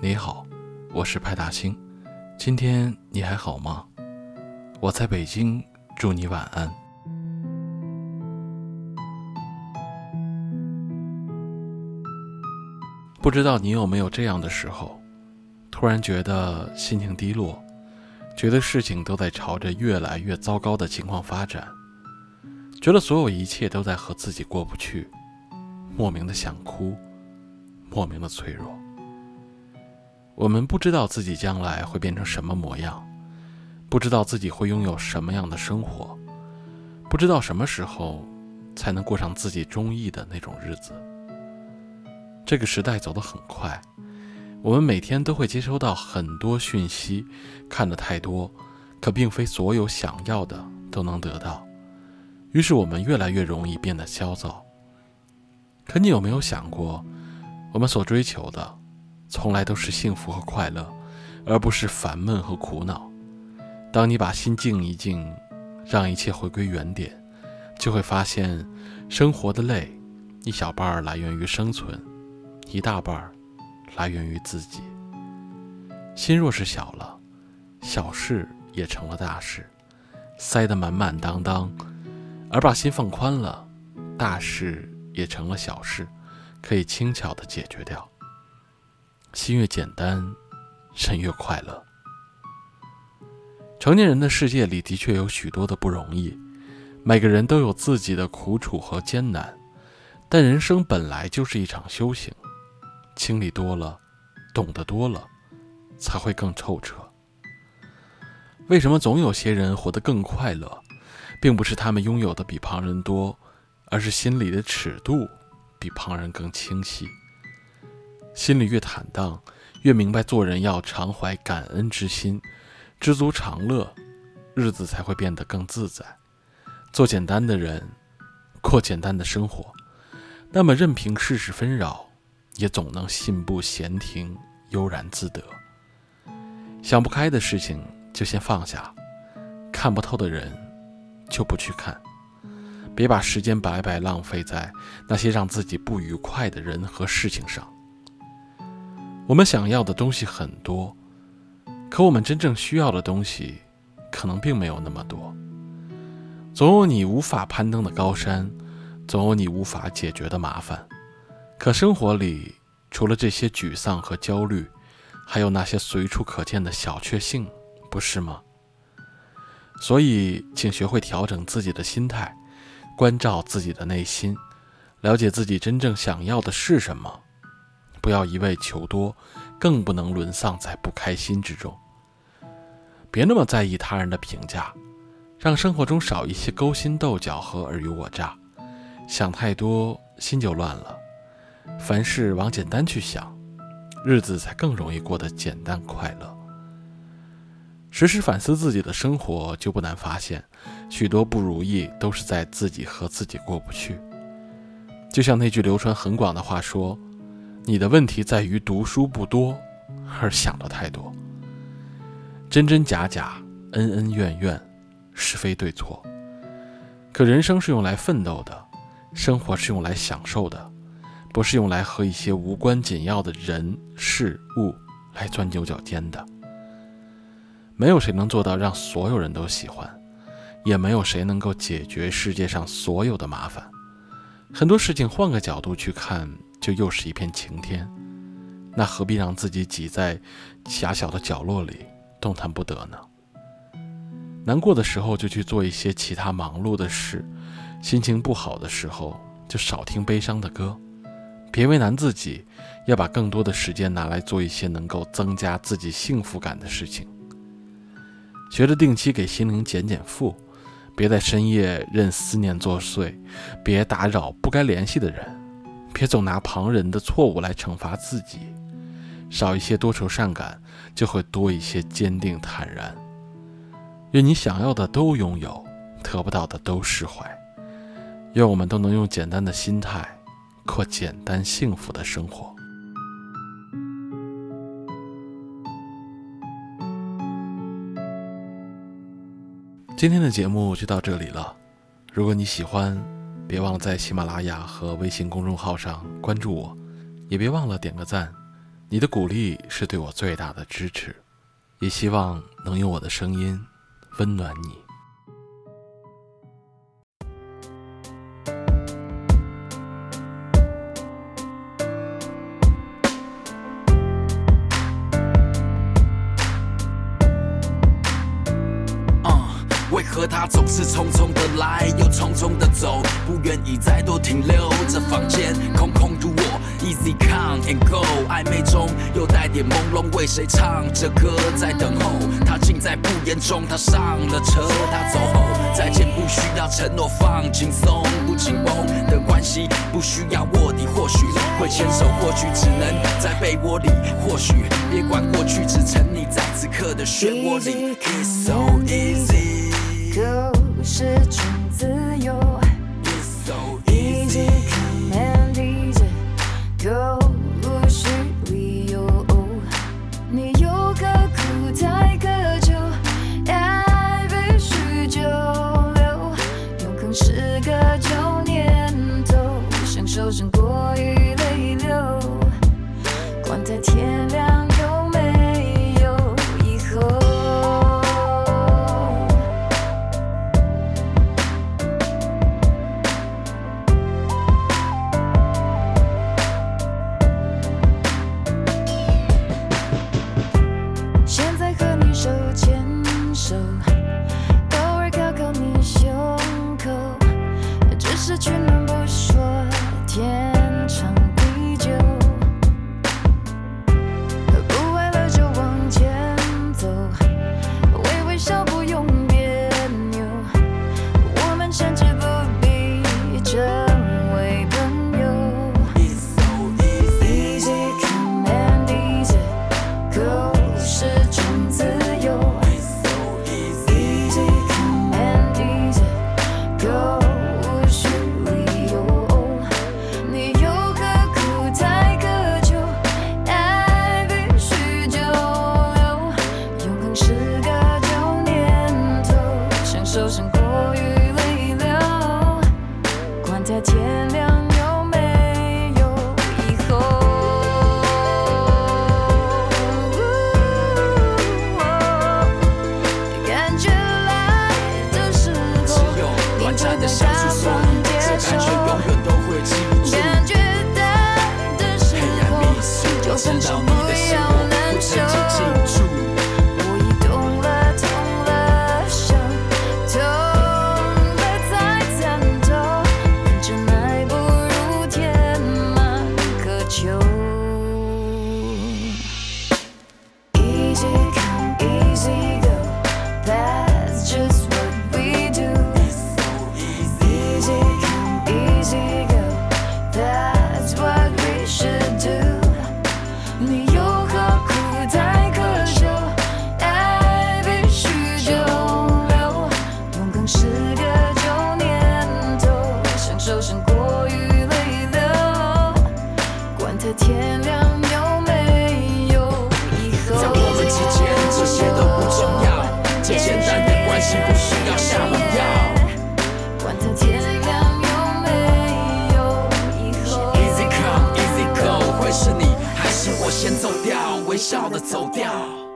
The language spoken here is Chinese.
你好，我是派大星。今天你还好吗？我在北京，祝你晚安。不知道你有没有这样的时候，突然觉得心情低落，觉得事情都在朝着越来越糟糕的情况发展，觉得所有一切都在和自己过不去，莫名的想哭，莫名的脆弱。我们不知道自己将来会变成什么模样，不知道自己会拥有什么样的生活，不知道什么时候才能过上自己中意的那种日子。这个时代走得很快，我们每天都会接收到很多讯息，看得太多，可并非所有想要的都能得到，于是我们越来越容易变得焦躁。可你有没有想过，我们所追求的？从来都是幸福和快乐，而不是烦闷和苦恼。当你把心静一静，让一切回归原点，就会发现，生活的累，一小半儿来源于生存，一大半儿来源于自己。心若是小了，小事也成了大事，塞得满满当当；而把心放宽了，大事也成了小事，可以轻巧地解决掉。心越简单，人越快乐。成年人的世界里的确有许多的不容易，每个人都有自己的苦楚和艰难，但人生本来就是一场修行，经历多了，懂得多了，才会更透彻。为什么总有些人活得更快乐，并不是他们拥有的比旁人多，而是心里的尺度比旁人更清晰。心里越坦荡，越明白做人要常怀感恩之心，知足常乐，日子才会变得更自在。做简单的人，过简单的生活，那么任凭世事纷扰，也总能信步闲庭，悠然自得。想不开的事情就先放下，看不透的人就不去看，别把时间白白浪费在那些让自己不愉快的人和事情上。我们想要的东西很多，可我们真正需要的东西，可能并没有那么多。总有你无法攀登的高山，总有你无法解决的麻烦。可生活里，除了这些沮丧和焦虑，还有那些随处可见的小确幸，不是吗？所以，请学会调整自己的心态，关照自己的内心，了解自己真正想要的是什么。不要一味求多，更不能沦丧在不开心之中。别那么在意他人的评价，让生活中少一些勾心斗角和尔虞我诈。想太多，心就乱了。凡事往简单去想，日子才更容易过得简单快乐。时时反思自己的生活，就不难发现，许多不如意都是在自己和自己过不去。就像那句流传很广的话说。你的问题在于读书不多，而想的太多。真真假假，恩恩怨怨，是非对错。可人生是用来奋斗的，生活是用来享受的，不是用来和一些无关紧要的人事物来钻牛角尖的。没有谁能做到让所有人都喜欢，也没有谁能够解决世界上所有的麻烦。很多事情换个角度去看。就又是一片晴天，那何必让自己挤在狭小的角落里动弹不得呢？难过的时候就去做一些其他忙碌的事，心情不好的时候就少听悲伤的歌，别为难自己，要把更多的时间拿来做一些能够增加自己幸福感的事情。学着定期给心灵减减负，别在深夜任思念作祟，别打扰不该联系的人。别总拿旁人的错误来惩罚自己，少一些多愁善感，就会多一些坚定坦然。愿你想要的都拥有，得不到的都释怀。愿我们都能用简单的心态，过简单幸福的生活。今天的节目就到这里了，如果你喜欢。别忘了在喜马拉雅和微信公众号上关注我，也别忘了点个赞，你的鼓励是对我最大的支持，也希望能用我的声音温暖你。为何他总是匆匆的来，又匆匆的走，不愿意再多停留？这房间空空如我，Easy come and go，暧昧中又带点朦胧，为谁唱着歌在等候？他尽在不言中，他上了车，他走后再见不需要承诺，放轻松不紧绷的关系，不需要卧底，或许会牵手，或许只能在被窝里，或许别管过去，只沉溺在此刻的漩涡里。It's so easy。就是种自由。想找你的心。是不是要下毒药？管他天亮有没有以后。Easy come, easy go，会是你还是我先走掉？微笑的走掉。